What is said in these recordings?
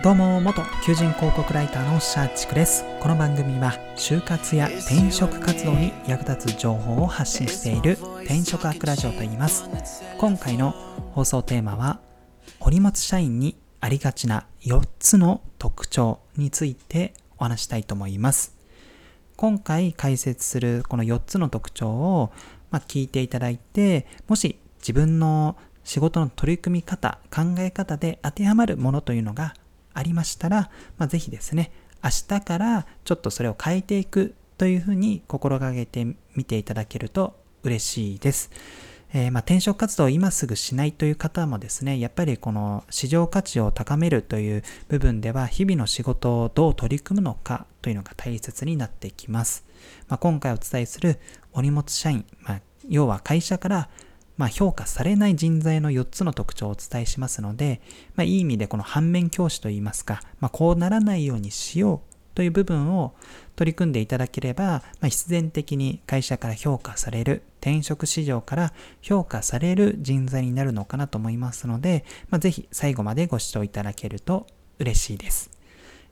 どうも元求人広告ライターのシャーチクです。この番組は就活や転職活動に役立つ情報を発信している転職アクラジオと言います。今回の放送テーマはお荷物社員にありがちな4つの特徴についてお話したいと思います。今回解説するこの4つの特徴を、ま、聞いていただいてもし自分の仕事の取り組み方、考え方で当てはまるものというのがありましたら、まあ、ぜひですね、明日からちょっとそれを変えていくというふうに心がけてみていただけると嬉しいです。えー、まあ、転職活動を今すぐしないという方もですね、やっぱりこの市場価値を高めるという部分では、日々の仕事をどう取り組むのかというのが大切になってきます。まあ、今回お伝えするお荷物社員、まあ、要は会社からまあ、評価されない人材の4つの特徴をお伝えしますので、まあ、いい意味でこの反面教師といいますか、まあ、こうならないようにしようという部分を取り組んでいただければ、まあ、必然的に会社から評価される、転職市場から評価される人材になるのかなと思いますので、まあ、ぜひ最後までご視聴いただけると嬉しいです。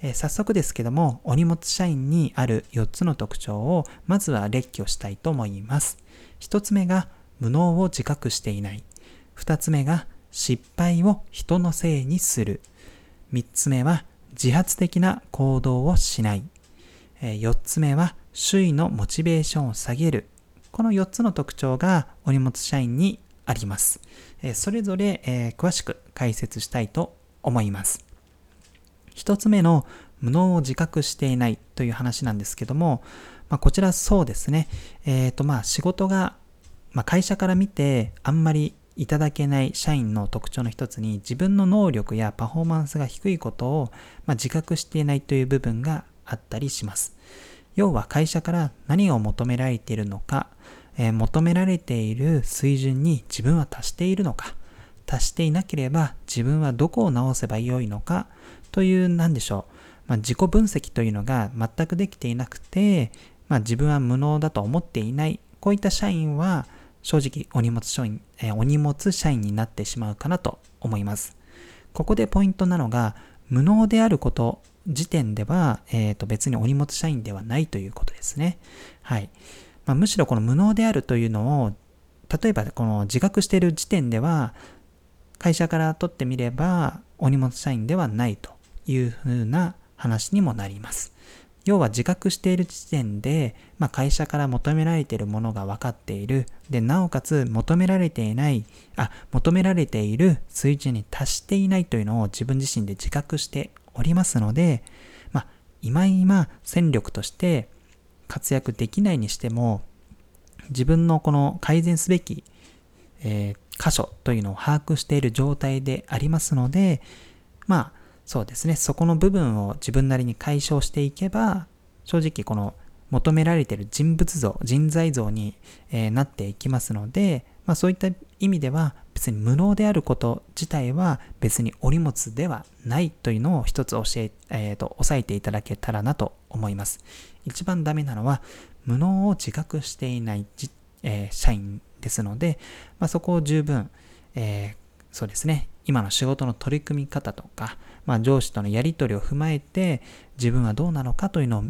えー、早速ですけども、お荷物社員にある4つの特徴をまずは列挙したいと思います。1つ目が無能を自覚していない。二つ目が失敗を人のせいにする。三つ目は自発的な行動をしない。四つ目は周囲のモチベーションを下げる。この4つの特徴がお荷物社員にあります。それぞれ詳しく解説したいと思います。1つ目の無能を自覚していないという話なんですけども、まあ、こちらそうですね。えっ、ー、とまあ仕事がまあ、会社から見てあんまりいただけない社員の特徴の一つに自分の能力やパフォーマンスが低いことを、まあ、自覚していないという部分があったりします。要は会社から何を求められているのか、えー、求められている水準に自分は達しているのか、達していなければ自分はどこを直せばよいのかという何でしょう、まあ、自己分析というのが全くできていなくて、まあ、自分は無能だと思っていないこういった社員は正直お荷物社員、えー、お荷物社員になってしまうかなと思います。ここでポイントなのが、無能であること時点では、えー、と別にお荷物社員ではないということですね。はい。まあ、むしろこの無能であるというのを、例えばこの自覚している時点では、会社から取ってみれば、お荷物社員ではないというふうな話にもなります。要は自覚している時点で、まあ、会社から求められているものが分かっている。で、なおかつ求められていない、あ、求められている水準に達していないというのを自分自身で自覚しておりますので、まあ、今今戦力として活躍できないにしても、自分のこの改善すべき、えー、箇所というのを把握している状態でありますので、まあ、そうですね、そこの部分を自分なりに解消していけば、正直この求められている人物像、人材像に、えー、なっていきますので、まあ、そういった意味では別に無能であること自体は別にお荷物ではないというのを一つ教え、えーと、押さえていただけたらなと思います。一番ダメなのは無能を自覚していないじ、えー、社員ですので、まあ、そこを十分、えー、そうですね、今の仕事の取り組み方とか、まあ、上司とのやり取りを踏まえて自分はどうなのかというのを、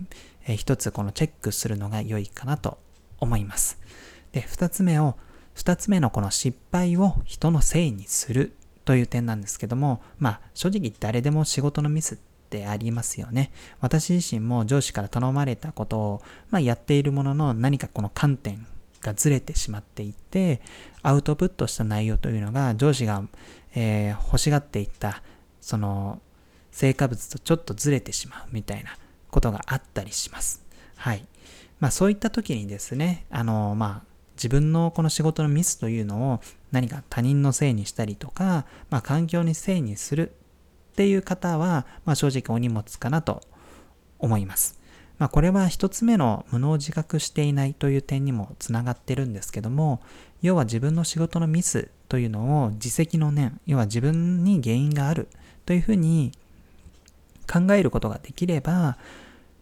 一つこのチェックするのが良いかなと思います。で、二つ目を、二つ目のこの失敗を人のせいにするという点なんですけども、まあ正直誰でも仕事のミスってありますよね。私自身も上司から頼まれたことを、まあ、やっているものの何かこの観点がずれてしまっていて、アウトプットした内容というのが上司が、えー、欲しがっていったその成果物とちょっとずれてしまうみたいなことがあったりします。はい。まあそういった時にですね、あの、まあ自分のこの仕事のミスというのを何か他人のせいにしたりとか、まあ環境にせいにするっていう方は、まあ正直お荷物かなと思います。まあこれは一つ目の無能自覚していないという点にもつながってるんですけども、要は自分の仕事のミスというのを自責の念、要は自分に原因があるというふうに考えることができれば、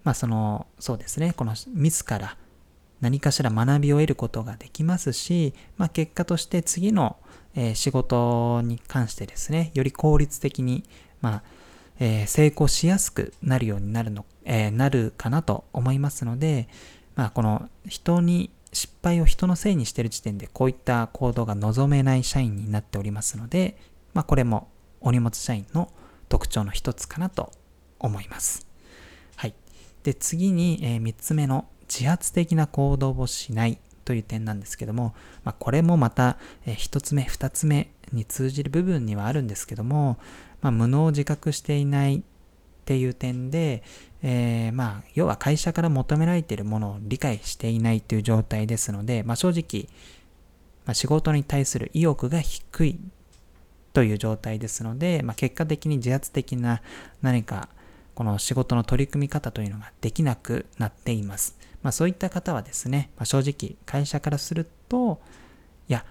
まあその、そうですね、このミスから何かしら学びを得ることができますし、まあ結果として次の、え、仕事に関してですね、より効率的に、まあ、えー、成功しやすくなるようになるの、えー、なるかなと思いますので、まあ、この人に失敗を人のせいにしている時点でこういった行動が望めない社員になっておりますので、まあ、これもお荷物社員の特徴の一つかなと思います。はい。で、次に、えー、3つ目の自発的な行動をしないという点なんですけども、まあ、これもまた、えー、1つ目、2つ目に通じる部分にはあるんですけども、まあ、無能を自覚していないっていう点で、えー、まあ、要は会社から求められているものを理解していないという状態ですので、まあ、正直、まあ、仕事に対する意欲が低いという状態ですので、まあ、結果的に自発的な何かこの仕事の取り組み方というのができなくなっています。まあ、そういった方はですね、まあ、正直会社からすると、いや、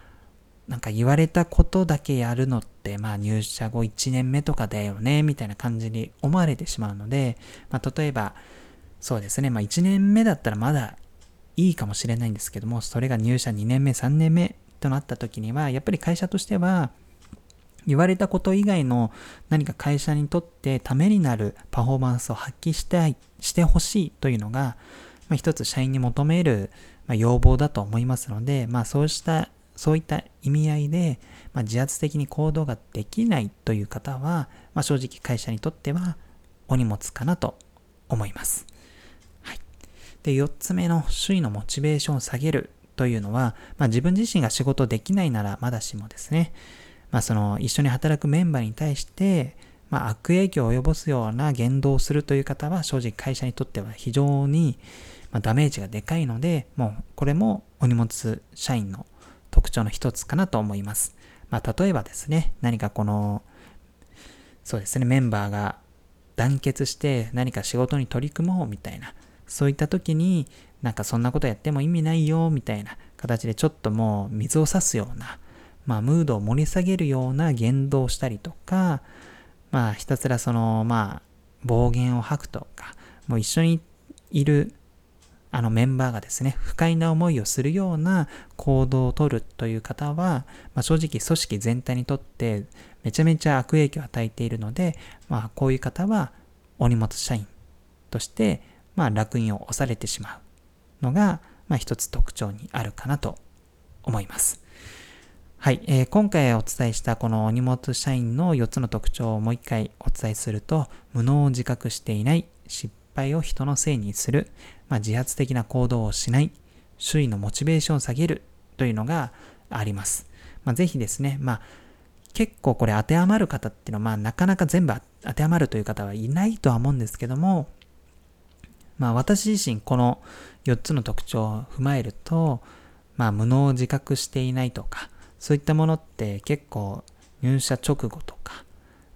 なんか言われたことだけやるのって、まあ入社後1年目とかだよね、みたいな感じに思われてしまうので、まあ例えば、そうですね、まあ1年目だったらまだいいかもしれないんですけども、それが入社2年目、3年目となった時には、やっぱり会社としては、言われたこと以外の何か会社にとってためになるパフォーマンスを発揮したい、してほしいというのが、まあ、一つ社員に求める、ま、要望だと思いますので、まあそうしたそういった意味合いで、まあ、自発的に行動ができないという方は、まあ、正直会社にとってはお荷物かなと思います。はい。で、4つ目の周囲のモチベーションを下げるというのは、まあ、自分自身が仕事できないならまだしもですね、まあ、その一緒に働くメンバーに対して、まあ、悪影響を及ぼすような言動をするという方は正直会社にとっては非常にまダメージがでかいので、もうこれもお荷物社員の特徴の一つかなと思います。まあ、例えばですね、何かこの、そうですね、メンバーが団結して何か仕事に取り組もうみたいな、そういった時に、なんかそんなことやっても意味ないよみたいな形でちょっともう水を差すような、まあ、ムードを盛り下げるような言動をしたりとか、まあ、ひたすらその、まあ、暴言を吐くとか、もう一緒にいるあのメンバーがですね、不快な思いをするような行動をとるという方は、まあ、正直組織全体にとってめちゃめちゃ悪影響を与えているので、まあ、こういう方はお荷物社員として、まあ、楽印を押されてしまうのが、まあ、一つ特徴にあるかなと思います。はい、えー、今回お伝えしたこのお荷物社員の4つの特徴をもう一回お伝えすると、無能を自覚していない、失敗を人のせいにする、まあ、自発的な行動をしない、周囲のモチベーションを下げるというのがあります。まあ、ぜひですね、まあ、結構これ当てはまる方っていうのは、まあ、なかなか全部当てはまるという方はいないとは思うんですけども、まあ、私自身この4つの特徴を踏まえると、まあ、無能を自覚していないとか、そういったものって結構入社直後とか、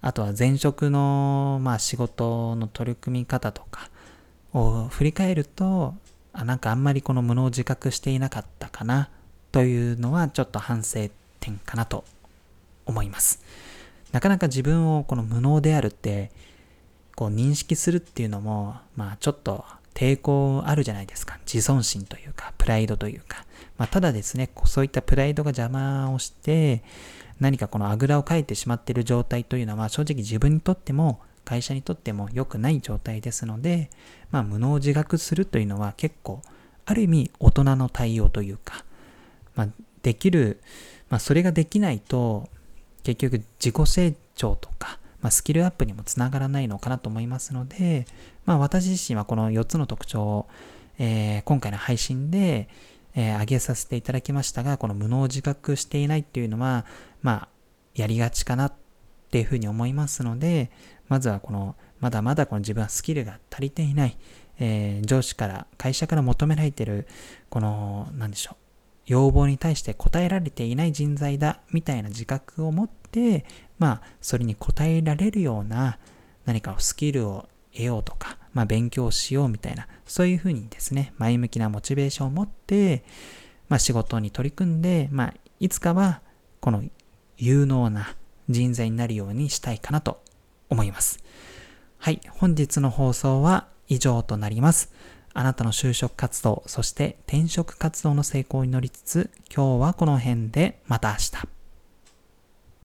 あとは前職の、まあ、仕事の取り組み方とかを振り返ると、あなんかあんまりこの無能を自覚していなかったかなというのはちょっと反省点かなと思います。なかなか自分をこの無能であるってこう認識するっていうのも、まあちょっと抵抗あるじゃないですか。自尊心というか、プライドというか。まあただですね、そういったプライドが邪魔をして、何かこのあぐらをかいてしまっている状態というのは正直自分にとっても会社にとっても良くない状態ですので、まあ、無能自覚するというのは結構ある意味大人の対応というか、まあ、できる、まあ、それができないと結局自己成長とか、まあ、スキルアップにもつながらないのかなと思いますので、まあ、私自身はこの4つの特徴を、えー、今回の配信で、えー、挙げさせていただきましたが、この無能自覚していないっていうのは、まあ、やりがちかなっていうふうに思いますので、まずはこの、まだまだこの自分はスキルが足りていない、えー、上司から、会社から求められている、この、なんでしょう、要望に対して答えられていない人材だ、みたいな自覚を持って、まあ、それに応えられるような何かスキルを得ようとか、まあ、勉強しようみたいな、そういうふうにですね、前向きなモチベーションを持って、まあ、仕事に取り組んで、まあ、いつかは、この有能な人材になるようにしたいかなと思います。はい、本日の放送は以上となります。あなたの就職活動、そして転職活動の成功に乗りつつ、今日はこの辺でまた明日。